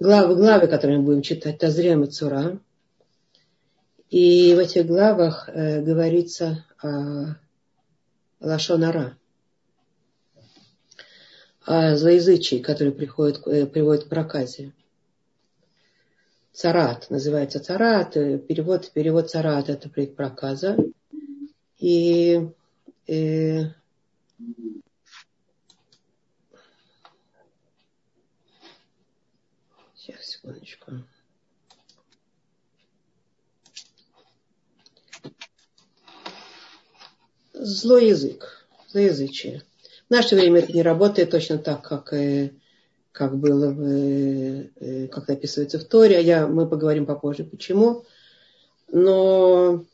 главы, главы, которые мы будем читать, Тазрем и Цура. И в этих главах э, говорится о Лашонара, о злоязычии, который приходит, э, приводит к проказе. Царат, называется царат, э, перевод, перевод царат это проказа. И э, сейчас, секундочку. Злой язык, злоязычие. В наше время это не работает точно так, как, э, как было, в, как описывается в Торе. Я, мы поговорим попозже, почему. Но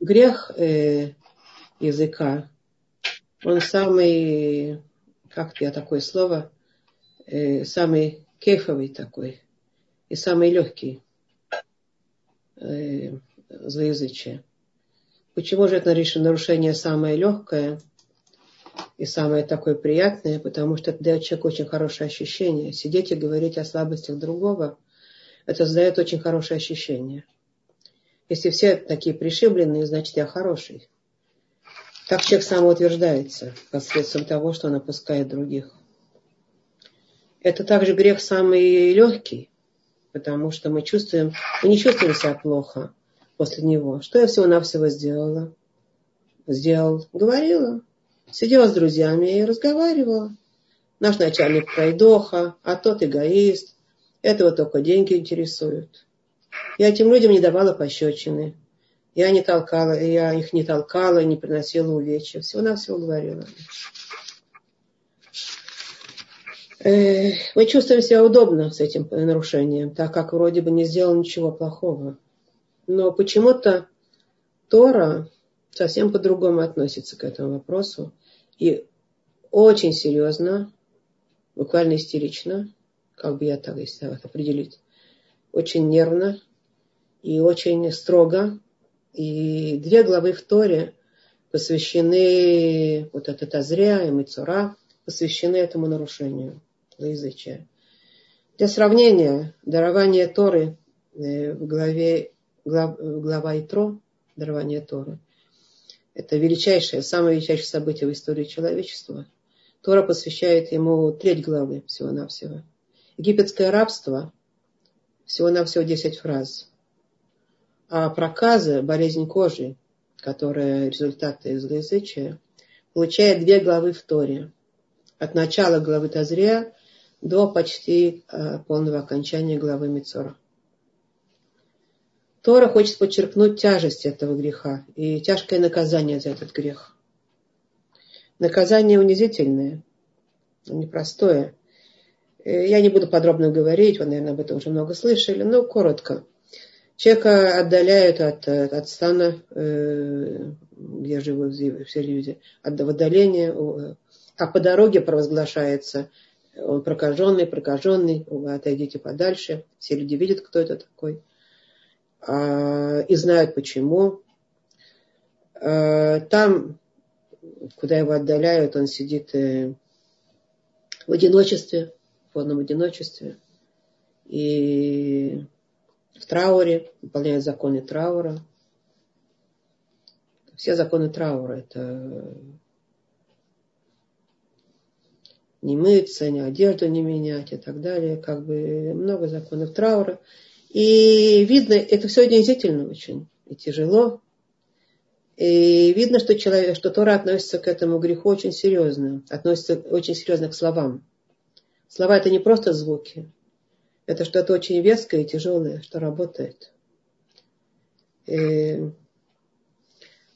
грех э, языка, он самый, как я такое слово, э, самый кефовый такой и самый легкий э, злоязычие. Почему же это нарушение самое легкое и самое такое приятное? Потому что это дает человеку очень хорошее ощущение. Сидеть и говорить о слабостях другого, это создает очень хорошее ощущение – если все такие пришибленные, значит я хороший. Так человек самоутверждается посредством того, что он опускает других. Это также грех самый легкий, потому что мы чувствуем, мы не чувствуем себя плохо после него. Что я всего-навсего сделала? Сделал, говорила, сидела с друзьями и разговаривала. Наш начальник пройдоха, а тот эгоист. Этого только деньги интересуют. Я этим людям не давала пощечины. Я не толкала, я их не толкала, не приносила увечья. Всего-навсего говорила. Э, мы чувствуем себя удобно с этим нарушением, так как вроде бы не сделал ничего плохого. Но почему-то Тора совсем по-другому относится к этому вопросу. И очень серьезно, буквально истерично, как бы я так, если так определить, очень нервно и очень строго. И две главы в Торе посвящены, вот этот Азря и Мицура, посвящены этому нарушению язычия. Для сравнения, дарование Торы э, в главе, глав, глава Итро, дарование Торы, это величайшее, самое величайшее событие в истории человечества. Тора посвящает ему треть главы всего-навсего. Египетское рабство всего-навсего 10 фраз. А проказы, болезнь кожи, которая результат злоязычия, получает две главы в Торе. От начала главы Тазрия до почти э, полного окончания главы Мицора. Тора хочет подчеркнуть тяжесть этого греха и тяжкое наказание за этот грех. Наказание унизительное, непростое. Э, я не буду подробно говорить, вы, наверное, об этом уже много слышали, но коротко. Человека отдаляют от, от стана, э, где живут все люди, от отдаления, а по дороге провозглашается, он прокаженный, прокаженный, вы отойдите подальше, все люди видят, кто это такой, а, и знают почему. А, там, куда его отдаляют, он сидит э, в одиночестве, в полном одиночестве и в трауре, выполняет законы траура. Все законы траура это не мыться, не одежду не менять и так далее. Как бы много законов траура. И видно, это все унизительно очень и тяжело. И видно, что, человек, что Тора относится к этому греху очень серьезно, относится очень серьезно к словам. Слова это не просто звуки. Это что-то очень веское и тяжелое, что работает. И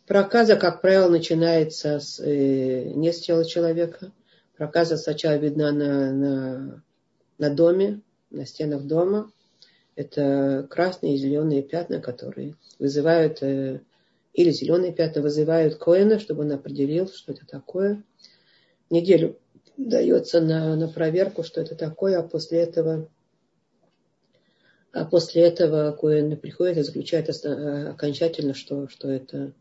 проказа, как правило, начинается с, э, не с тела человека. Проказа сначала видна на, на, на доме, на стенах дома. Это красные и зеленые пятна, которые вызывают, э, или зеленые пятна вызывают Коэна, чтобы он определил, что это такое. Неделю дается на, на проверку, что это такое, а после этого а после этого Коэн приходит и заключает э, окончательно, что, что это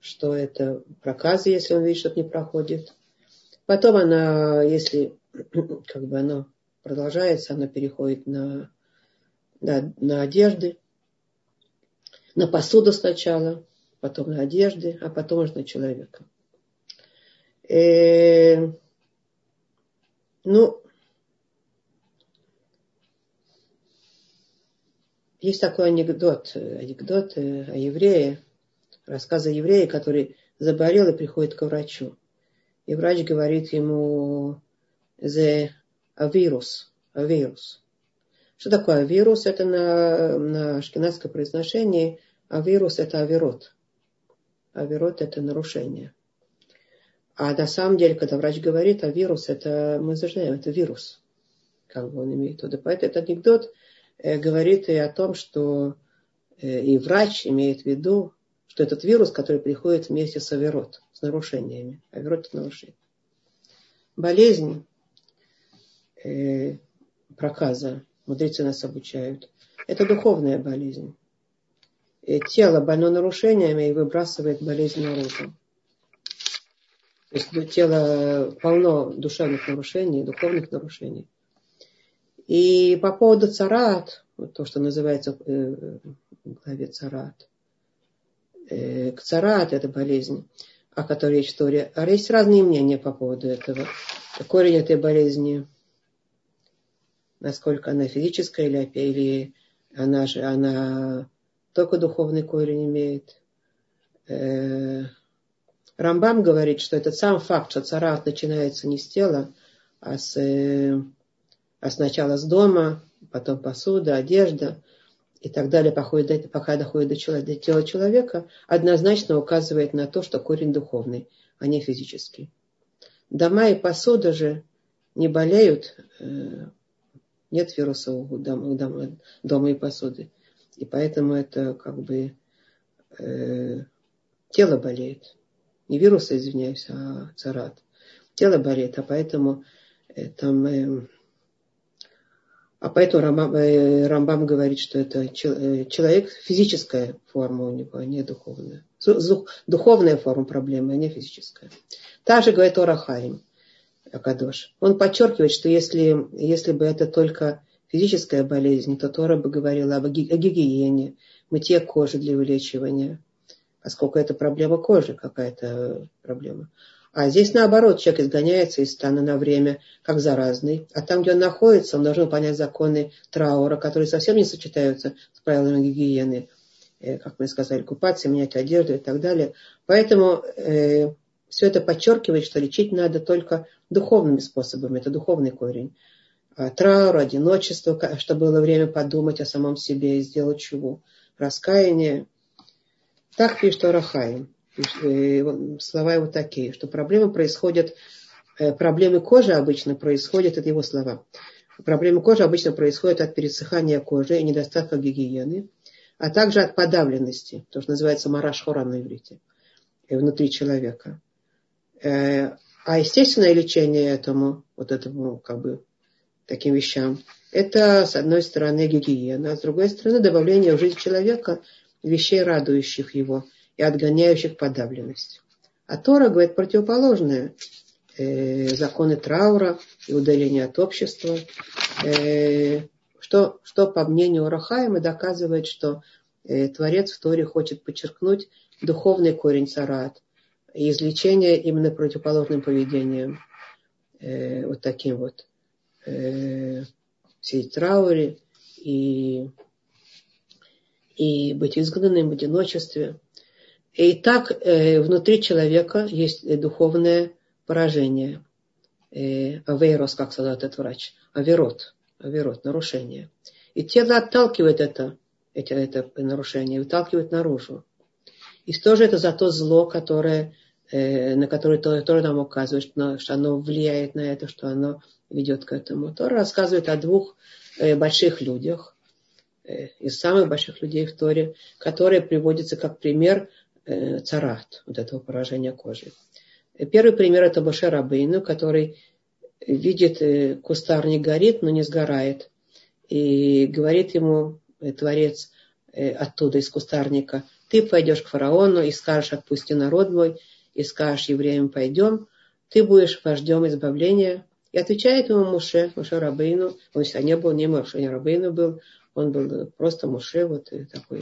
что это проказы, если он видит, что это не проходит. Потом она, если как бы оно продолжается, оно переходит на, на, на одежды, на посуду сначала, потом на одежды, а потом уже на человека. Э, ну, есть такой анекдот, анекдот э, о еврее, рассказ о еврее, который заболел и приходит к врачу. И врач говорит ему, the вирус, вирус. Что такое вирус? Это на, на шкинадском произношении, а вирус это аверот. Аверот это нарушение. А на самом деле, когда врач говорит, а вирус это, мы знаем, это вирус. Как бы он имеет виду. Поэтому этот анекдот э, говорит и о том, что э, и врач имеет в виду, что этот вирус, который приходит вместе с аверот, с нарушениями. Аверот это нарушение. Болезнь э, проказа, мудрецы нас обучают, это духовная болезнь. И тело больно нарушениями и выбрасывает болезнь наружу. То есть тело полно душевных нарушений, духовных нарушений. И по поводу царат, вот то, что называется э, в главе царат, э, к царат это болезнь, о которой есть история. А есть разные мнения по поводу этого. Корень этой болезни насколько она физическая или, или она же она только духовный корень имеет. Э, Рамбам говорит, что этот сам факт, что царат начинается не с тела, а, с, э, а сначала с дома, потом посуда, одежда и так далее, походит, пока доходит до, человека, до тела человека, однозначно указывает на то, что корень духовный, а не физический. Дома и посуда же не болеют э, нет вируса у дома, дома, дома и посуды. И поэтому это как бы э, тело болеет. Не вируса, извиняюсь, а царат. Тело болеет, а поэтому э, там... Э, а поэтому Рамбам, э, Рамбам говорит, что это э, человек, физическая форма у него, а не духовная. Духовная форма проблемы, а не физическая. Также говорит Орахаим. Акадош. Он подчеркивает, что если, если бы это только физическая болезнь, то Тора бы говорила об, о гигиене, мытье кожи для вылечивания, поскольку это проблема кожи, какая-то проблема. А здесь наоборот, человек изгоняется из стана на время, как заразный. А там, где он находится, он должен понять законы траура, которые совсем не сочетаются с правилами гигиены. Э, как мы сказали, купаться, менять одежду и так далее. Поэтому э, все это подчеркивает, что лечить надо только духовными способами. Это духовный корень. А траур, одиночество, чтобы было время подумать о самом себе и сделать чего. Раскаяние. Так пишет Арахаим. Слова его такие, что проблемы происходят, э, проблемы кожи обычно происходят, это его слова. Проблемы кожи обычно происходят от пересыхания кожи и недостатка гигиены, а также от подавленности, то, что называется марашхора на иврите, э, внутри человека. Э, а естественное лечение этому, вот этому, как бы, таким вещам, это, с одной стороны, гигиена, а с другой стороны, добавление в жизнь человека вещей, радующих его и отгоняющих подавленность. А Тора говорит противоположное. Э, законы траура и удаление от общества. Э, что, что, по мнению Рахаима, доказывает, что э, Творец в Торе хочет подчеркнуть духовный корень царат, и излечение именно противоположным поведением, э, вот таким вот, э, всей трауре и, и быть изгнанным в одиночестве. И так э, внутри человека есть духовное поражение. Э, авейрос, как сказал этот врач. Аверот. Аверот, нарушение. И тело отталкивает это, это, это нарушение, выталкивает наружу. И что же это за то зло, которое Э, на который Тора нам указывает, что оно влияет на это, что оно ведет к этому. Тора рассказывает о двух э, больших людях, э, из самых больших людей в Торе, которые приводятся как пример царат, вот этого поражения кожи. Первый пример это Баше Рабейну, который видит, кустарник горит, но не сгорает. И говорит ему Творец оттуда, из кустарника, ты пойдешь к фараону и скажешь, отпусти народ мой, и скажешь евреям, пойдем, ты будешь вождем избавления, И отвечает ему Муше, Муше Рабейну, он не был, не Муше, не Рабейну был, он был просто Муше, вот такой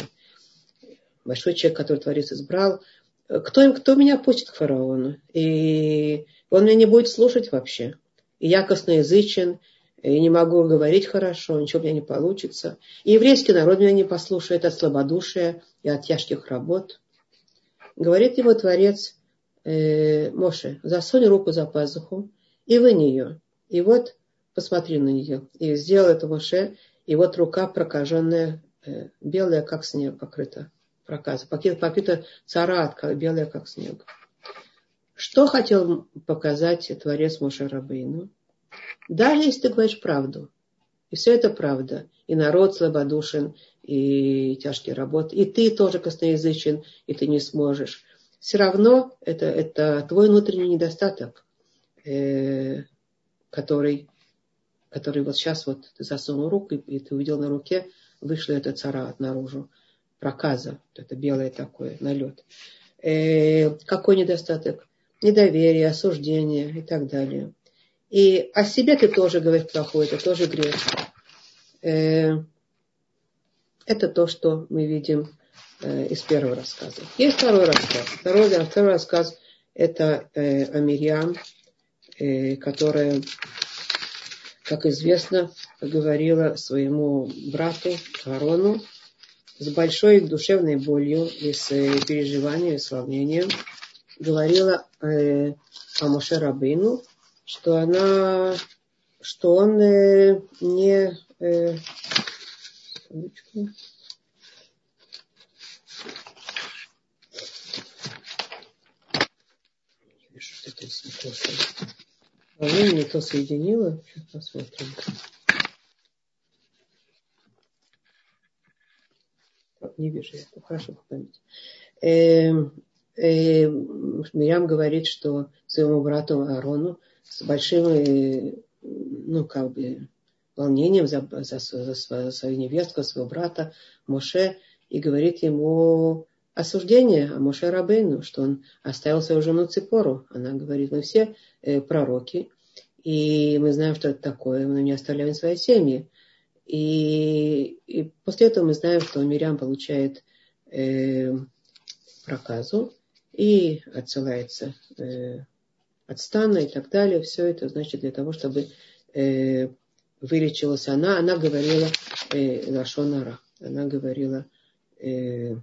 большой человек, который Творец избрал. Кто, кто меня пустит к фараону? И он меня не будет слушать вообще. И я косноязычен, и не могу говорить хорошо, ничего у меня не получится. И еврейский народ меня не послушает от слабодушия и от тяжких работ. Говорит ему Творец, э, Моше, засунь руку за пазуху и вынь ее. И вот посмотри на нее. И сделал это Моше, и вот рука прокаженная, э, белая, как снег, покрыта проказа, покрыта царатка, белая, как снег. Что хотел показать Творец Моше Рабейну? Даже если ты говоришь правду, и все это правда, и народ слабодушен, и тяжкие работы, и ты тоже косноязычен, и ты не сможешь. Все равно это, это твой внутренний недостаток, э, который, который вот сейчас вот ты засунул руку, и ты увидел на руке, вышла эта цара наружу, проказа, это белое такое, налет. Э, какой недостаток? Недоверие, осуждение и так далее. И о себе ты тоже говоришь плохое, это тоже грех. Э, это то, что мы видим э, из первого рассказа. Есть второй рассказ. Второй, второй рассказ это э, о Мирьям, которая, как известно, говорила своему брату Аарону с большой душевной болью и с переживанием, и с волнением, говорила о Моше Рабейну, что она, что он э, не э, что-то не то, не то соединила. Сейчас посмотрим. Не вижу я. Хорошо память. Э, э, Мирям говорит, что своему брату Арону с большим, э, ну, как бы, волнением за, за, за свою невестку, своего брата Моше, и говорит ему осуждение о Моше Рабейну, что он оставил свою жену Ципору. Она говорит, мы все э, пророки, и мы знаем, что это такое, мы не оставляем свои семьи. И, и после этого мы знаем, что Мирям получает э, проказу и отсылается э, от стана и так далее. Все это значит для того, чтобы э, вылечилась она. Она говорила э, Лашонара. Она говорила э,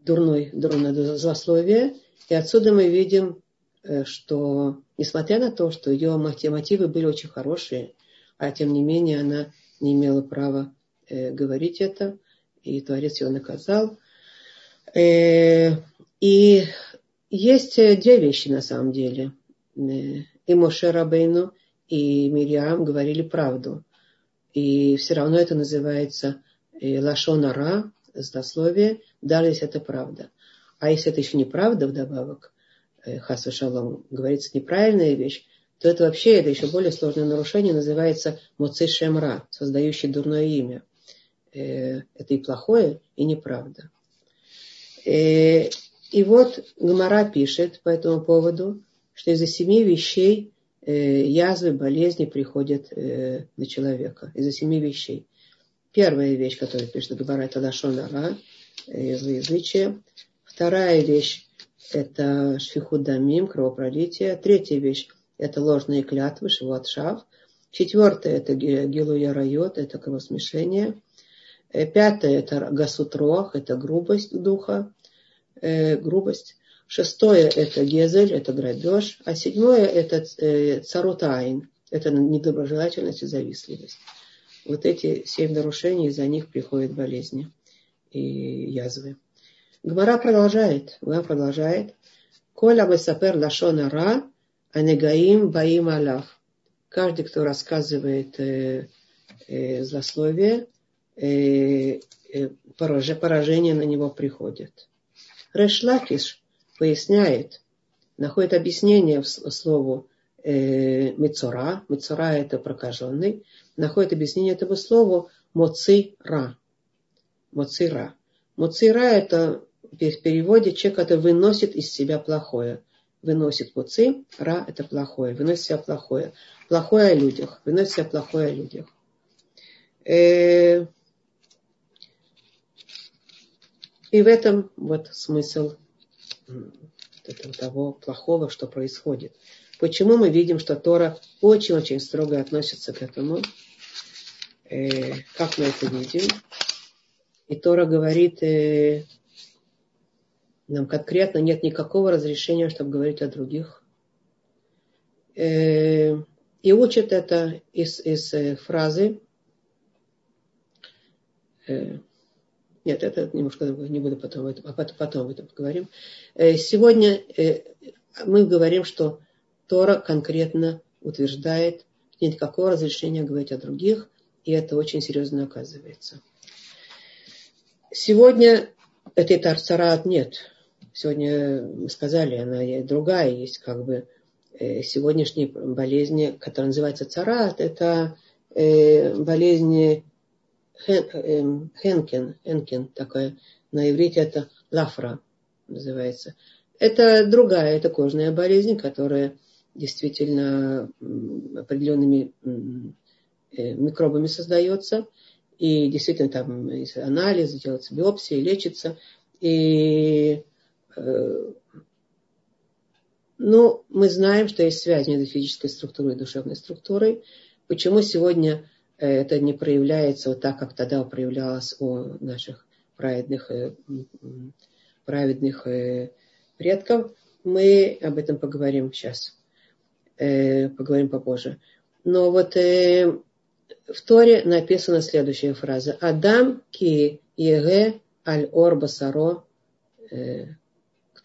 дурной, дурное злословие. И отсюда мы видим, э, что несмотря на то, что ее мотивы были очень хорошие, а тем не менее она не имела права э, говорить это, и Творец ее наказал. Э, и есть э, две вещи на самом деле. Э, и Моше Рабейну, и Мириам говорили правду. И все равно это называется э, лашонара, злословие, даже если это правда. А если это еще неправда вдобавок, хасу шалом, говорится неправильная вещь, то это вообще, это еще более сложное нарушение, называется моци шемра, создающий дурное имя. Это и плохое, и неправда. И вот Гмара пишет по этому поводу, что из-за семи вещей э, язвы, болезни приходят э, на человека. Из-за семи вещей. Первая вещь, которую пишет Гмара, это лашонара, э, злоязычие. Вторая вещь – это шфихудамим, кровопролитие. Третья вещь – это ложные клятвы, шиватшав. Четвертое – это гилуя райот, это кровосмешение. Пятое – это гасутрох, это грубость духа э, грубость. Шестое – это гезель, это грабеж. А седьмое – это э, царутайн, это недоброжелательность и завистливость. Вот эти семь нарушений, из-за них приходят болезни и язвы. Гмара продолжает. Гмара продолжает. Коля сапер лашона ра, анегаим баим алав. Каждый, кто рассказывает э, э, злословие, э, э, поражение на него приходит. Решлакиш поясняет, находит объяснение в слову э, Мицора. Мицора это прокаженный. Находит объяснение этому слову Моцира. Моцира. Моцира это в переводе человек, который выносит из себя плохое. Выносит пуцы, ра – это плохое, выносит себя плохое. Плохое о людях, выносит себя плохое о людях. Э, и в этом вот смысл того плохого, что происходит. Почему мы видим, что Тора очень-очень строго относится к этому? Э, как мы это видим? И Тора говорит, э, нам конкретно нет никакого разрешения, чтобы говорить о других. Э, и учат это из, из э, фразы. Э, нет, это немножко не буду потом, потом, об этом поговорим. Сегодня мы говорим, что Тора конкретно утверждает, нет никакого разрешения говорить о других, и это очень серьезно оказывается. Сегодня этой тарцарат нет. Сегодня мы сказали, она другая есть, как бы э, сегодняшние болезни, которая называется царат, это э, болезни хен, хенкен, хенкен такая, на иврите это лафра называется. Это другая, это кожная болезнь, которая действительно определенными э, микробами создается. И действительно там анализ, делается биопсия, лечится. И ну, мы знаем, что есть связь между физической структурой и душевной структурой. Почему сегодня э, это не проявляется вот так, как тогда проявлялось у наших праведных, праведных предков? Мы об этом поговорим сейчас э, поговорим попозже. Но вот э, в Торе написана следующая фраза. Адам ки еге аль ор басаро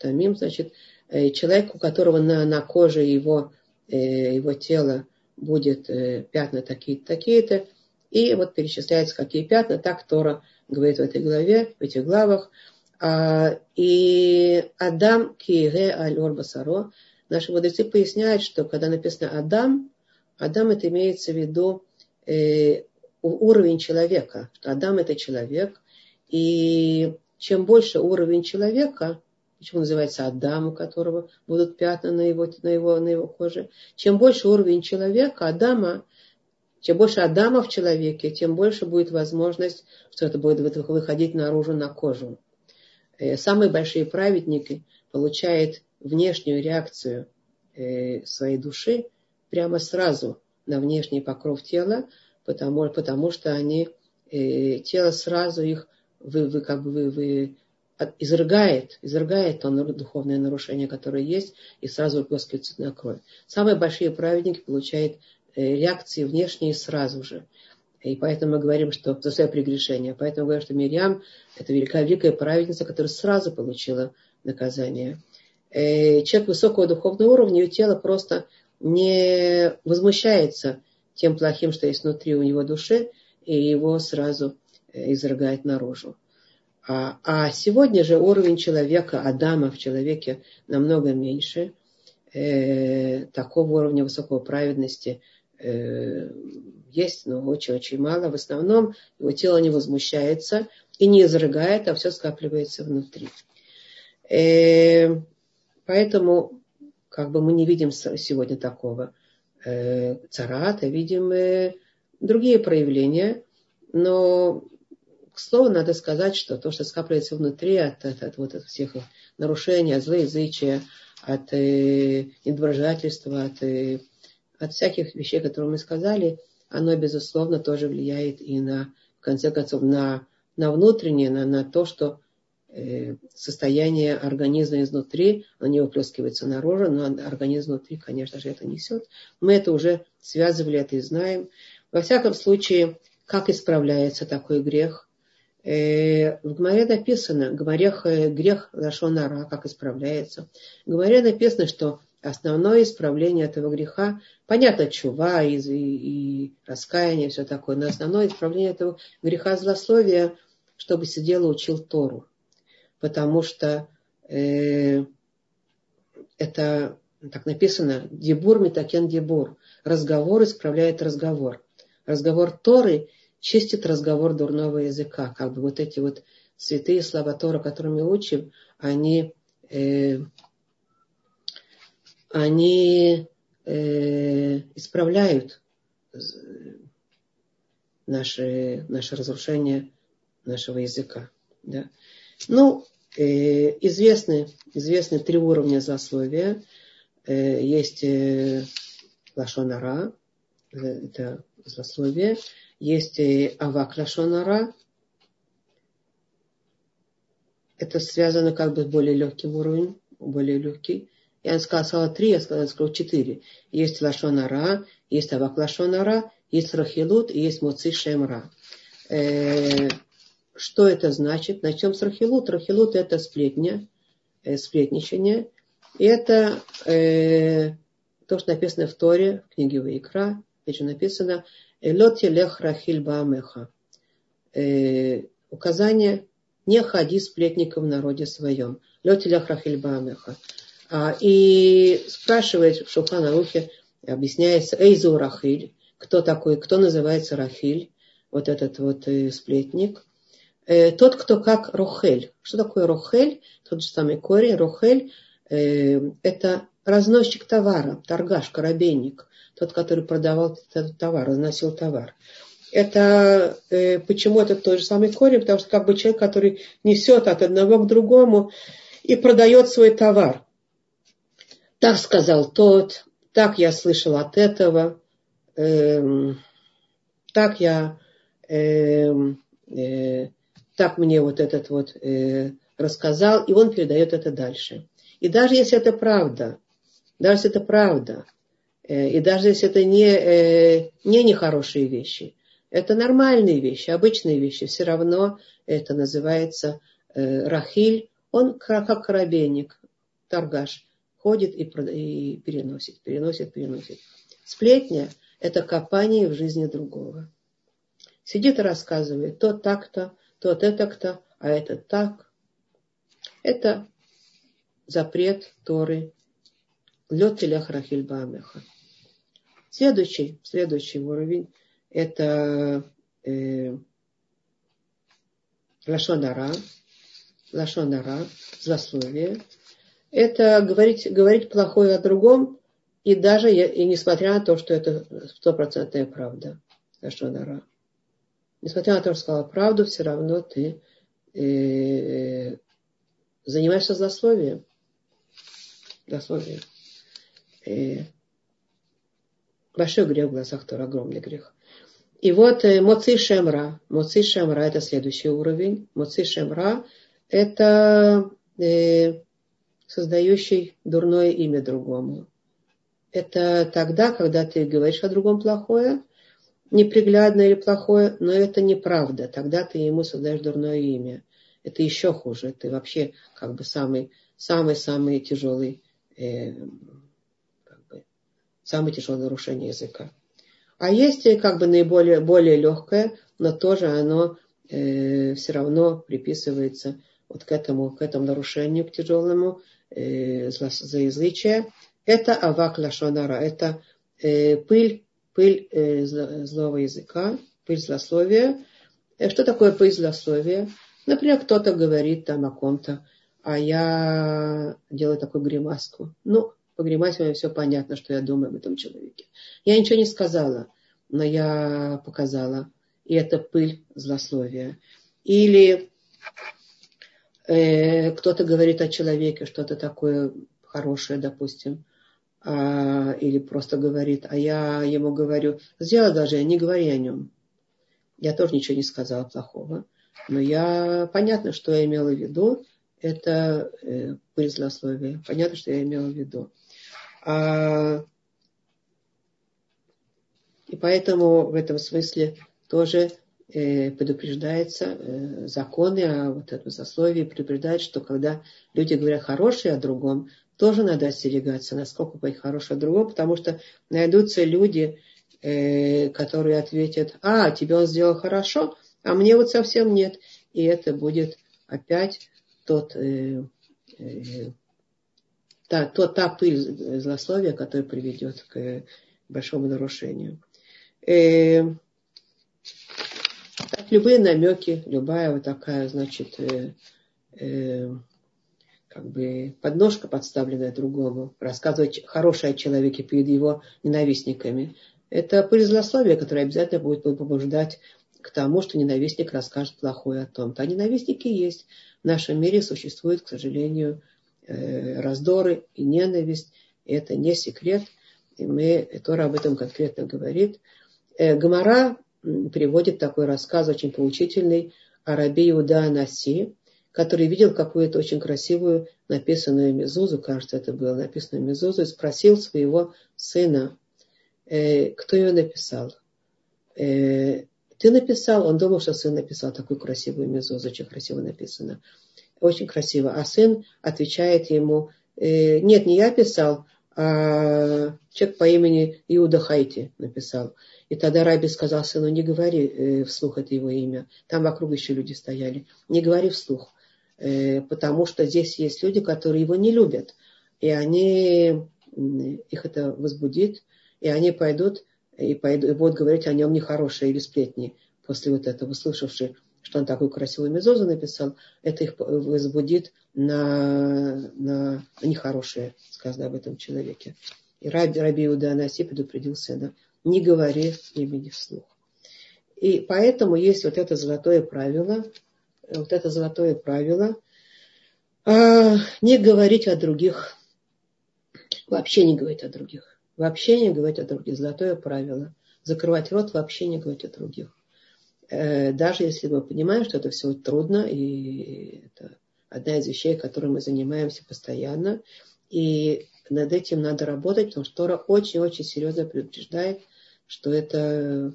ктамим, значит, э, человек, у которого на, на коже его, э, его тела будет э, пятна такие-то, такие-то, и вот перечисляется, какие пятна, так Тора говорит в этой главе, в этих главах. А, и Адам киге аль басаро, Наши мудрецы поясняют, что когда написано Адам, Адам это имеется в виду уровень человека, что Адам это человек, и чем больше уровень человека, почему называется Адам, у которого будут пятна на его, на его, на его коже, чем больше уровень человека, Адама, чем больше Адама в человеке, тем больше будет возможность, что это будет выходить наружу на кожу. Э, самые большие праведники получают внешнюю реакцию э, своей души прямо сразу на внешний покров тела, потому, потому что они, э, тело сразу их вы, вы, как бы вы, вы изрыгает, изрыгает то духовное нарушение, которое есть, и сразу на кровь. Самые большие праведники получают э, реакции внешние сразу же. И поэтому мы говорим, что за свое прегрешение. Поэтому говорим, что Мирьям – это великая, великая праведница, которая сразу получила наказание. Э, человек высокого духовного уровня, ее тело просто не возмущается тем плохим, что есть внутри у него души, и его сразу э, изрыгает наружу. А, а сегодня же уровень человека, Адама в человеке намного меньше. Э, такого уровня высокой праведности э, есть, но очень-очень мало. В основном его тело не возмущается и не изрыгает, а все скапливается внутри. Э, Поэтому как бы мы не видим сегодня такого э, царата, видим э, другие проявления. Но, к слову, надо сказать, что то, что скапливается внутри от, от, от, вот, от всех нарушений, от злоязычия, от э, недоброжательства, от, э, от всяких вещей, которые мы сказали, оно, безусловно, тоже влияет и на, в конце концов, на, на внутреннее, на, на то, что Э, состояние организма изнутри, оно не выплескивается наружу, но организм внутри, конечно же, это несет. Мы это уже связывали, это и знаем. Во всяком случае, как исправляется такой грех? Э, в Гмаре написано, грех, грех Лашонара, как исправляется. В Гмаре написано, что основное исправление этого греха, понятно, чува и, и раскаяние, все такое, но основное исправление этого греха злословия, чтобы сидел и учил Тору потому что э, это так написано, дебур метакен дебур. Разговор исправляет разговор. Разговор Торы чистит разговор дурного языка. Как бы вот эти вот святые слова Тора, которые мы учим, они, э, они э, исправляют наше, наше разрушение нашего языка. Да. Ну, э, известны, известны три уровня злословия. Э, есть э, лашонара, э, это злословие. Есть э, авак лашонара, это связано как бы с более легким уровнем, более легкий. Я сказала три, я сказала, сказала четыре. Есть лашонара, есть авак лашонара, есть рахилут и есть муци шемра. Э, что это значит? Начнем с рахилут. Рахилут это сплетня, э, сплетничание. И это э, то, что написано в Торе, в книге Ваикра. Же написано «Элот лех рахиль баамеха». Э, указание не ходи сплетником в народе своем. Летиля Храхильбамеха. А, и спрашивает в Шуханарухе, объясняется, Эйзу Рахиль, кто такой, кто называется Рахиль, вот этот вот э, сплетник. Э, тот, кто как Рохель. Что такое Рохель? Тот же самый корень. Рохель это разносчик товара, торгаш, коробейник. Тот, который продавал этот товар, разносил товар это э, почему это тот же самый корень, потому что как бы человек, который несет от одного к другому и продает свой товар. Так сказал тот, так я слышал от этого, э, так я, э, э, так мне вот этот вот э, рассказал, и он передает это дальше. И даже если это правда, даже если это правда, э, и даже если это не, э, не нехорошие вещи – это нормальные вещи, обычные вещи. Все равно это называется э, рахиль. Он как коробейник, торгаш, ходит и, и переносит, переносит, переносит. Сплетня – это копание в жизни другого. Сидит и рассказывает, тот так-то, тот это-то, а это так. Это запрет Торы. Лед телях рахиль бамеха. Следующий, следующий уровень это э, лашонара, лашонара, злословие. Это говорить, говорить плохое о другом, и даже и несмотря на то, что это стопроцентная правда. Лашонара. Несмотря на то, что сказала правду, все равно ты э, занимаешься злословием. Злословием. Большой грех в глазах Тора, огромный грех. И вот э, Моци Шемра. Моци Шемра это следующий уровень. Моци Шемра это э, создающий дурное имя другому. Это тогда, когда ты говоришь о другом плохое, неприглядное или плохое, но это неправда. Тогда ты ему создаешь дурное имя. Это еще хуже. Ты вообще как бы самый, самый, самый тяжелый, э, самое тяжелое нарушение языка. А есть как бы наиболее более легкое, но тоже оно э, все равно приписывается вот к этому, к этому нарушению, к тяжелому э, заязычия. Это авак лашонара, это э, пыль, пыль э, злого языка, пыль злословия. Э, что такое пыль злословия? Например, кто-то говорит там о ком-то, а я делаю такую гримаску. Ну, гримасе мне все понятно, что я думаю об этом человеке. Я ничего не сказала, но я показала. И это пыль злословия. Или э, кто-то говорит о человеке что-то такое хорошее, допустим, а, или просто говорит, а я ему говорю, сделай даже, не говори о нем. Я тоже ничего не сказала плохого, но я понятно, что я имела в виду, это э, пыль злословия. Понятно, что я имела в виду. А, и поэтому в этом смысле тоже э, предупреждается э, законы о вот этом сословии, предупреждает, что когда люди говорят хорошие о другом, тоже надо остерегаться, насколько быть хорошим о другом, потому что найдутся люди, э, которые ответят, а, тебе он сделал хорошо, а мне вот совсем нет. И это будет опять тот та, то, та пыль злословия, которая приведет к большому нарушению. Э, так, любые намеки, любая вот такая, значит, э, э, как бы подножка подставленная другому, рассказывать хорошее о человеке перед его ненавистниками. Это пыль злословия, которое обязательно будет побуждать к тому, что ненавистник расскажет плохое о том-то. А ненавистники есть. В нашем мире существуют, к сожалению, э, раздоры и ненависть. И это не секрет. И мы, Тора об этом конкретно говорит. Э, Гамара приводит такой рассказ, очень поучительный, о рабе Иуда Анаси, который видел какую-то очень красивую написанную мезузу, кажется, это было написанную мезузу, и спросил своего сына, э, кто ее написал. Э, ты написал, он думал, что сын написал такую красивую мезузу, очень красиво написано. Очень красиво. А сын отвечает ему, э, нет, не я писал, а человек по имени Иуда Хайти написал. И тогда Раби сказал сыну, не говори э, вслух это его имя. Там вокруг еще люди стояли. Не говори вслух. Э, потому что здесь есть люди, которые его не любят. И они, их это возбудит, и они пойдут и, пойдут, и будут говорить о нем нехорошие или сплетни после вот этого, услышавши, что он такую красивую мезозу написал, это их возбудит на, на, нехорошее, сказано об этом человеке. И Раби, Раби Иуда Анаси предупредил сына, не говори имени вслух. И поэтому есть вот это золотое правило, вот это золотое правило, а, не говорить о других, вообще не говорить о других, вообще не говорить о других, золотое правило, закрывать рот, вообще не говорить о других. Э, даже если мы понимаем, что это все трудно, и это одна из вещей, которой мы занимаемся постоянно, и над этим надо работать, потому что Тора очень-очень серьезно предупреждает, что это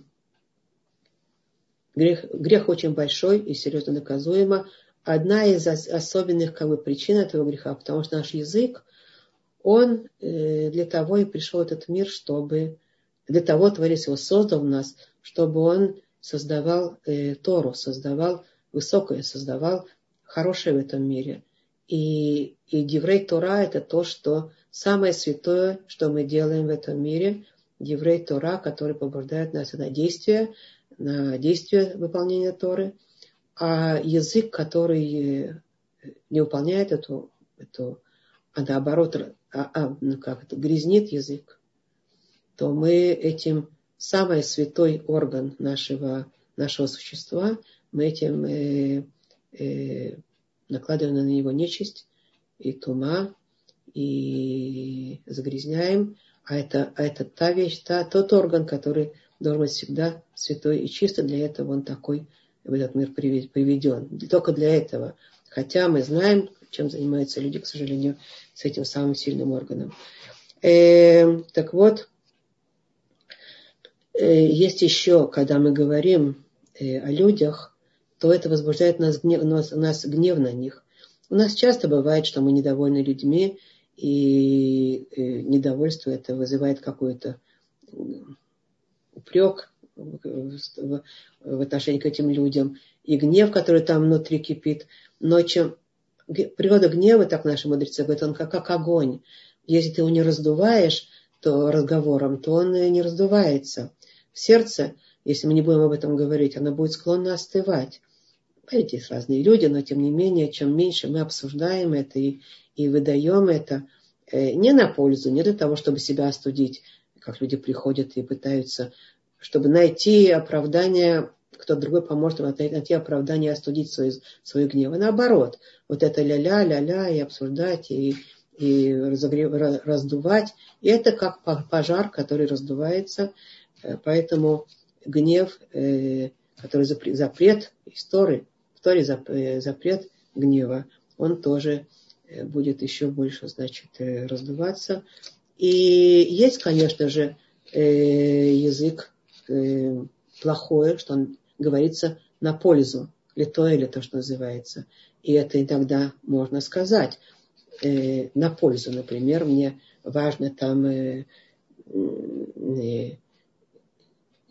Грех, грех очень большой и серьезно наказуемо. Одна из особенных как бы, причин этого греха, потому что наш язык, он э, для того и пришел в этот мир, чтобы для того Творец его создал нас, чтобы он создавал э, Тору, создавал высокое, создавал хорошее в этом мире. И, и Деврей Тора это то, что самое святое, что мы делаем в этом мире. Деврей Тора, который побуждает нас на действие, на действие выполнения Торы, а язык, который не выполняет эту, эту а наоборот, а, а, ну как это, грязнит язык, то мы этим самый святой орган нашего, нашего существа, мы этим э, э, накладываем на него нечисть и тума, и загрязняем, а это, а это та вещь, та, тот орган, который должен быть всегда святой и чистый. Для этого он такой в этот мир приведен. Только для этого. Хотя мы знаем, чем занимаются люди, к сожалению, с этим самым сильным органом. Э, так вот, есть еще, когда мы говорим э, о людях, то это возбуждает нас гнев, нас, нас гнев на них. У нас часто бывает, что мы недовольны людьми, и э, недовольство это вызывает какое-то упрек в отношении к этим людям, и гнев, который там внутри кипит. Но чем природа гнева, так наши мудрецы говорят, он как, как огонь. Если ты его не раздуваешь то разговором, то он не раздувается. Сердце, если мы не будем об этом говорить, оно будет склонно остывать. Эти разные люди, но тем не менее, чем меньше мы обсуждаем это и, и выдаем это, э, не на пользу, не для того, чтобы себя остудить, как люди приходят и пытаются, чтобы найти оправдание, кто-то другой поможет им найти оправдание, остудить свой, свой гнев. И наоборот, вот это ля-ля, ля-ля, и обсуждать, и, и разогрев, раздувать. И это как пожар, который раздувается. Э, поэтому гнев, э, который запрет, истории, в э, запрет гнева, он тоже будет еще больше, значит, раздуваться. И есть, конечно же, язык плохое, что он говорится на пользу, лито или то, что называется. И это иногда можно сказать на пользу. Например, мне важно там,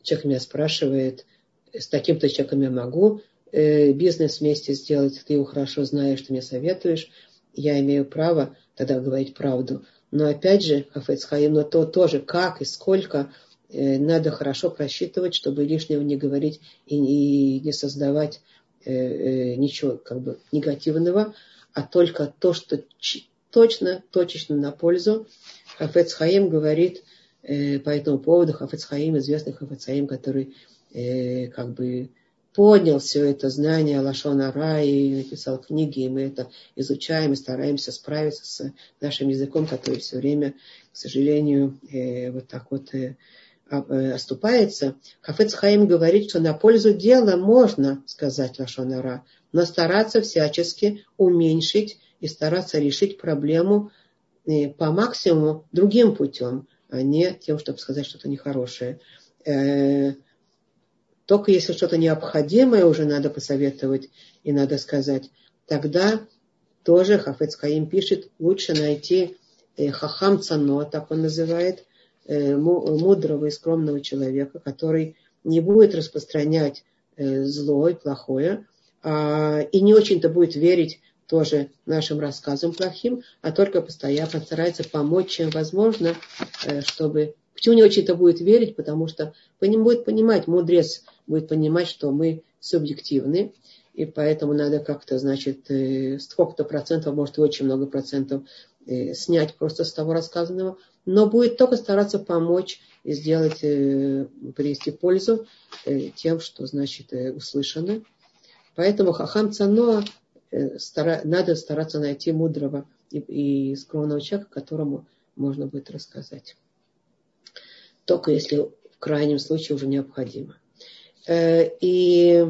человек меня спрашивает, с таким-то человеком я могу бизнес вместе сделать, ты его хорошо знаешь, ты мне советуешь, я имею право тогда говорить правду. Но опять же, Хафецхаим, но то тоже, как и сколько э, надо хорошо просчитывать, чтобы лишнего не говорить и, и не создавать э, э, ничего как бы негативного. а только то, что точно, точечно на пользу. Хафец Хаим говорит э, по этому поводу, Хафец Хаим, известный Хафец Хаим, который э, как бы поднял все это знание Лашона Ра и написал книги, и мы это изучаем и стараемся справиться с нашим языком, который все время, к сожалению, э, вот так вот э, э оступается. Хафец Хаим говорит, что на пользу дела можно сказать Лашона Ра, но стараться всячески уменьшить и стараться решить проблему э, по максимуму другим путем, не тем, чтобы сказать что-то нехорошее. Э, только если что-то необходимое уже надо посоветовать и надо сказать, тогда тоже Хафец Хаим пишет, лучше найти э, хахам цано, так он называет, э, мудрого и скромного человека, который не будет распространять зло плохое, а, и не очень-то будет верить тоже нашим рассказам плохим, а только постоянно постарается помочь, чем возможно, чтобы... Почему не очень-то будет верить? Потому что по ним будет понимать, мудрец будет понимать, что мы субъективны, и поэтому надо как-то, значит, э, сколько-то процентов, может, и очень много процентов э, снять просто с того рассказанного, но будет только стараться помочь и сделать, э, привести пользу тем, что, значит, услышано. Поэтому Хахам Цано надо стараться найти мудрого и, и скромного человека, которому можно будет рассказать. Только если в крайнем случае уже необходимо. Э, и,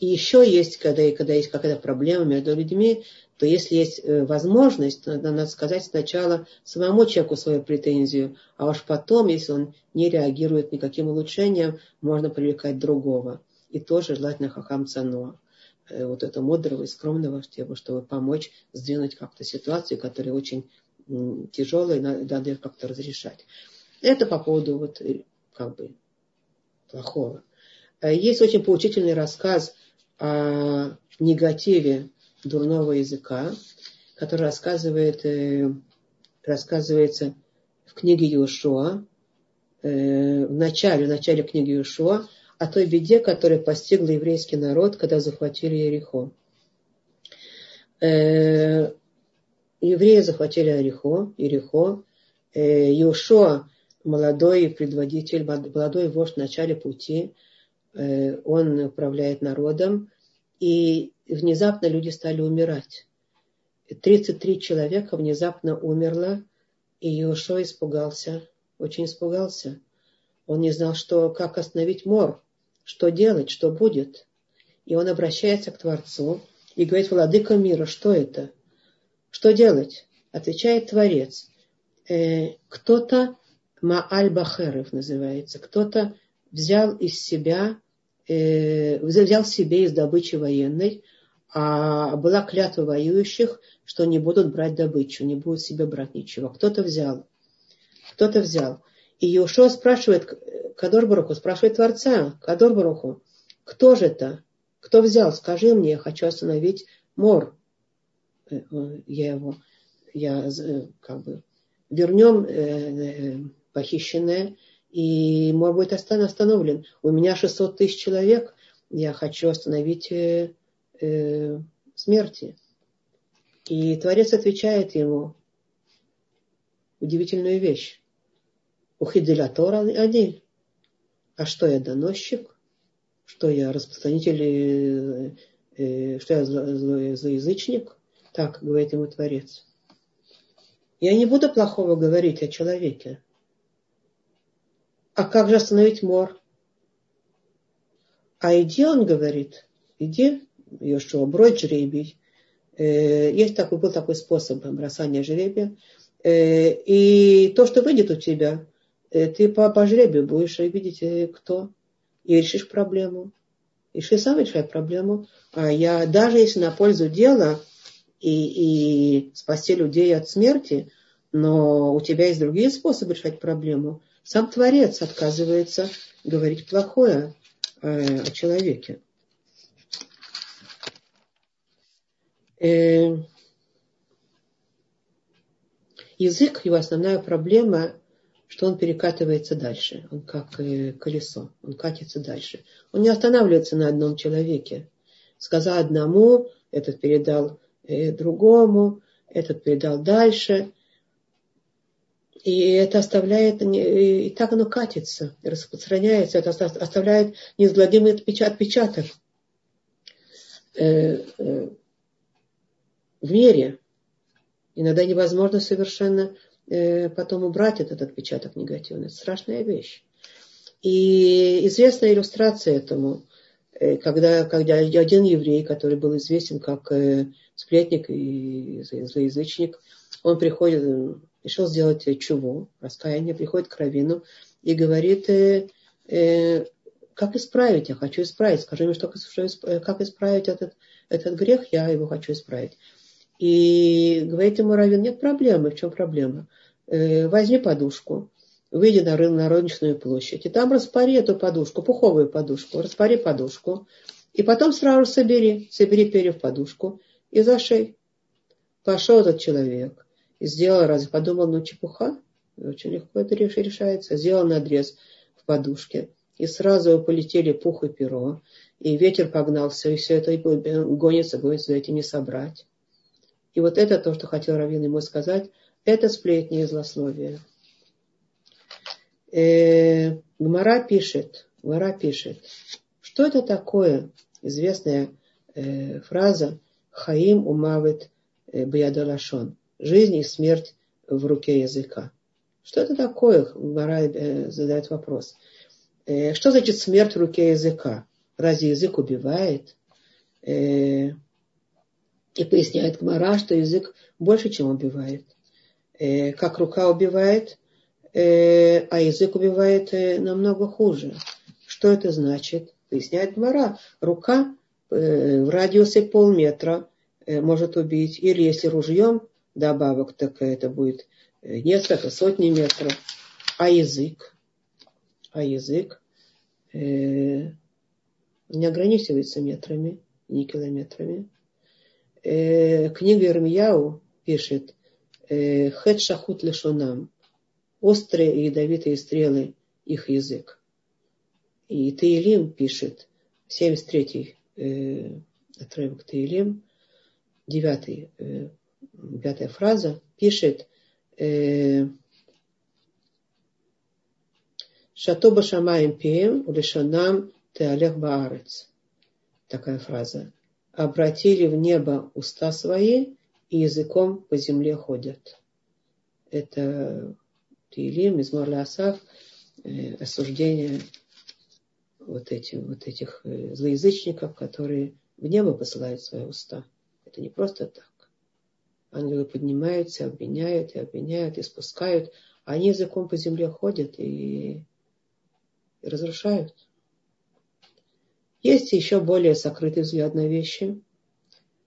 и еще есть, когда, когда есть какая-то проблема между людьми, то если есть э, возможность, надо, надо сказать сначала самому человеку свою претензию, а уж потом, если он не реагирует никаким улучшением, можно привлекать другого. И тоже желательно хахам цано э, вот это мудрого и скромного, чтобы помочь сдвинуть как-то ситуацию, которая очень тяжелая, надо ее как-то разрешать. Это по поводу вот как бы плохого. Э, есть очень поучительный рассказ о негативе дурного языка, который рассказывает, э, рассказывается в книге Иошуа, э, в начале, в начале книги Иошуа, о той беде, которая постигла еврейский народ, когда захватили Ерехо. Евреи захватили Ерехо, Ерехо. Иошуа, молодой предводитель, молодой вождь в начале пути – Э, он управляет народом, и внезапно люди стали умирать. 33 человека внезапно умерло, и Иошо испугался, очень испугался. Он не знал, что, как остановить мор, что делать, что будет. И он обращается к Творцу и говорит, Владыка мира, что это? Что делать? Отвечает Творец. Э, кто-то Мааль Бахеров называется, кто-то взял из себя, э, взял себе из добычи военной, а была клятва воюющих, что не будут брать добычу, не будут себе брать ничего. Кто-то взял. Кто-то взял. И Йошуа спрашивает, Кадор Баруху, спрашивает Творца, Кадор Баруху, кто же это? Кто взял? Скажи мне, я хочу остановить мор. Э, э, я его, я э, как бы вернем похищенное и мор будет остановлен. У меня 600 тысяч человек, я хочу остановить э, э, смерти. И Творец отвечает ему удивительную вещь. Ухиделятор один. А что я доносчик? Что я распространитель, э, э, что я злоязычник? Так говорит ему Творец. Я не буду плохого говорить о человеке. А как же остановить мор? А иди, он говорит, иди, Йошуа, брось жребий. Э, есть такой, был такой способ бросания жребия. Э, и то, что выйдет у тебя, ты по, по жребию будешь видеть, кто. И решишь проблему. И ты сам решай проблему. А я, даже если на пользу дела и, и спасти людей от смерти, но у тебя есть другие способы решать проблему. Сам Творец отказывается говорить плохое э, о человеке. Э, язык, его основная проблема, что он перекатывается дальше. Он как э, колесо, он катится дальше. Он не останавливается на одном человеке. Сказал одному, этот передал другому, этот передал дальше. И это оставляет, и так оно катится, распространяется, это оставляет неизгладимый отпечаток э, э, в мире. Иногда невозможно совершенно э, потом убрать этот отпечаток негативный. Это страшная вещь. И известная иллюстрация этому, когда, когда один еврей, который был известен как сплетник и злоязычник, он приходит, решил сделать чуву, раскаяние, приходит к Равину и говорит, э, э, как исправить, я хочу исправить, скажи мне, что, как исправить этот, этот грех, я его хочу исправить. И говорит ему Равин, нет проблемы, в чем проблема? Э, возьми подушку, выйди на, рынок, на рыночную площадь, и там распари эту подушку, пуховую подушку, распари подушку, и потом сразу собери, собери перья в подушку и зашей. Пошел этот человек, и сделал раз, подумал, ну чепуха, очень легко это решается. Сделал надрез в подушке, и сразу полетели пух и перо, и ветер погнался, и все это гонится, за этим не собрать. И вот это то, что хотел Равин ему сказать, это сплетни и злословие. Э, Гмара пишет, Гмара пишет, что это такое, известная э, фраза «Хаим умавит э, биядалашон» жизнь и смерть в руке языка. Что это такое? Марай э, задает вопрос. Э, что значит смерть в руке языка? Разве язык убивает? Э, и поясняет Гмара, что язык больше, чем убивает. Как рука убивает, а язык убивает намного хуже. Что это значит? Поясняет Гмара. Рука в радиусе полметра может убить. Или если ружьем добавок, так это будет э, несколько, сотни метров. А язык? А язык э, не ограничивается метрами, не километрами. Э, книга Ирмияу пишет э, «Хет шахут лешонам» острые и ядовитые стрелы их язык. И Таилим пишет, 73-й э, отрывок Таилим, 9 э, фраза, пишет э, Шато шамаем пеем, улешанам теалех баарец. Такая фраза. Обратили в небо уста свои и языком по земле ходят. Это Тилим из Асав, э, осуждение вот, этих вот этих э, злоязычников, которые в небо посылают свои уста. Это не просто так. Ангелы поднимаются, обвиняют и обвиняют, и спускают. Они языком по земле ходят и, и разрушают. Есть еще более сокрытый взгляд на вещи,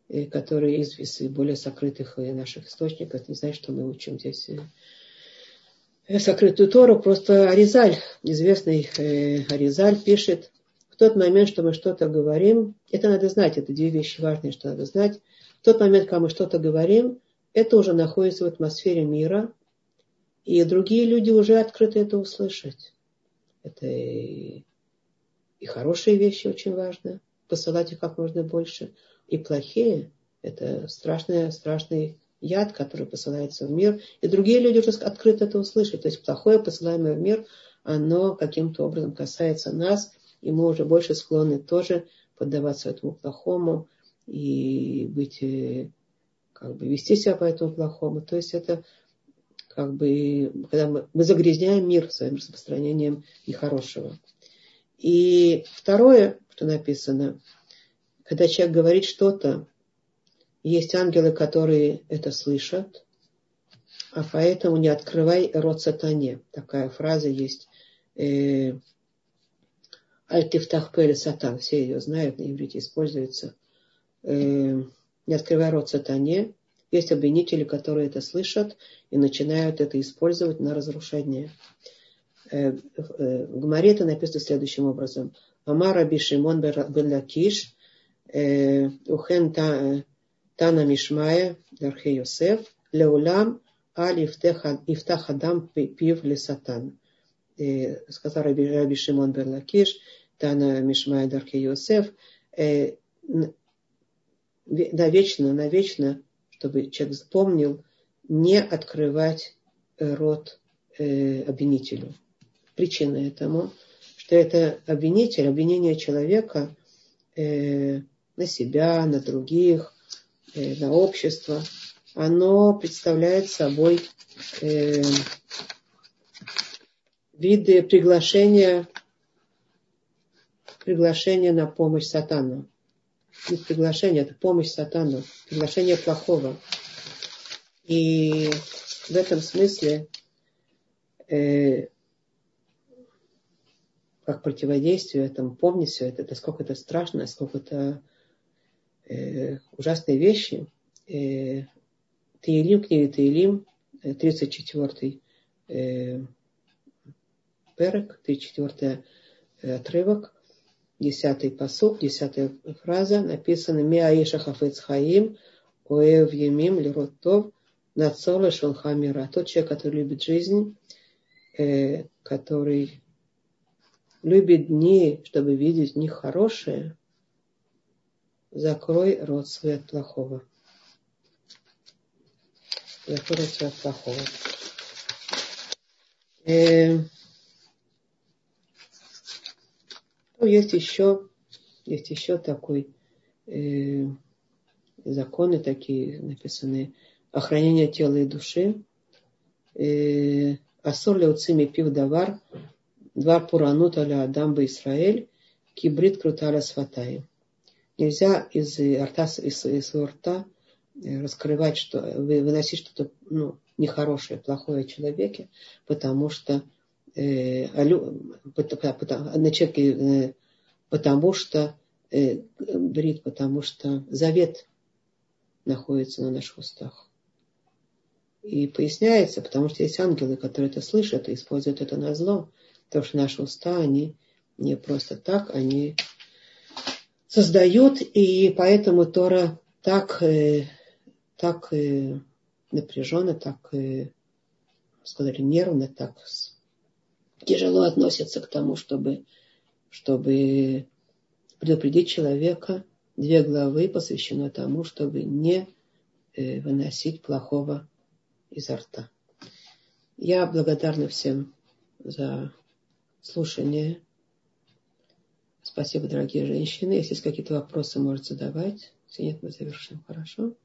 э, которые из более сокрытых наших источников. Не знаю, что мы учим здесь э, сокрытую Тору. Просто Аризаль, известный э, Аризаль, пишет, в тот момент, что мы что-то говорим, это надо знать, это две вещи важные, что надо знать. В тот момент, когда мы что-то говорим, это уже находится в атмосфере мира, и другие люди уже открыты это услышать. Это и, и хорошие вещи очень важно, посылать их как можно больше. И плохие, это страшный, страшный яд, который посылается в мир. И другие люди уже открыто это услышат. То есть плохое, посылаемое в мир, оно каким-то образом касается нас, и мы уже больше склонны тоже поддаваться этому плохому, и быть, э, как бы вести себя по этому плохому. То есть это как бы, когда мы, мы загрязняем мир своим распространением нехорошего. И второе, что написано, когда человек говорит что-то, есть ангелы, которые это слышат, а поэтому не открывай рот сатане. Такая фраза есть. Э, Сатан, все ее знают, на иврите используется э, не открывая рот сатане. Есть обвинители, которые это слышат и начинают это использовать на разрушение. Э, э, в Гмаре это написано следующим образом. אמר רבי שמעון בן לקיש, э, וכן תנא משמיה דרבי יוסי, לעולם אל יפתח אדם פיו לשטן. Сказал Раби Шимон бен Лакиш, Тана Мишмая, Дархе Йосеф, навечно, навечно, чтобы человек запомнил, не открывать рот обвинителю. Причина этому, что это обвинитель, обвинение человека э, на себя, на других, э, на общество, оно представляет собой э, виды приглашения, приглашения на помощь сатану. Вид приглашения – это помощь сатану, приглашение плохого. И в этом смысле э, как противодействие этому, помни все это, насколько это страшно, насколько это э, ужасные вещи. Э, Таилим, книга Таилим, 34 э, э, перек, 34 э, отрывок, 10 посук, 10 фраза, написано «Миаиша хафец хаим, оэв емим лиротов, нацола шелхамира». Тот человек, который любит жизнь, э, который любит дни, чтобы видеть в них хорошее, закрой рот свой от плохого. Закрой рот свой от плохого. Э, ну, есть еще, есть еще такой э, законы такие написанные. Охранение тела и души. Э, Асур леуцими пив давар два пуранут аля Адамба Исраэль, кибрид круталя сватай. Нельзя из рта, из, из своего рта э, раскрывать, что, выносить что-то ну, нехорошее, плохое о человеке, потому что э, на человеке, э, потому что э, брит, потому что завет находится на наших устах. И поясняется, потому что есть ангелы, которые это слышат и используют это на зло. Потому что наши уста, они не просто так, они создают, и поэтому Тора так, э, так э, напряженно, так, э, сказали, нервно, так тяжело относится к тому, чтобы, чтобы предупредить человека. Две главы посвящены тому, чтобы не выносить плохого изо рта. Я благодарна всем за слушание. Спасибо, дорогие женщины. Если есть какие-то вопросы, можете задавать. Если нет, мы завершим. Хорошо?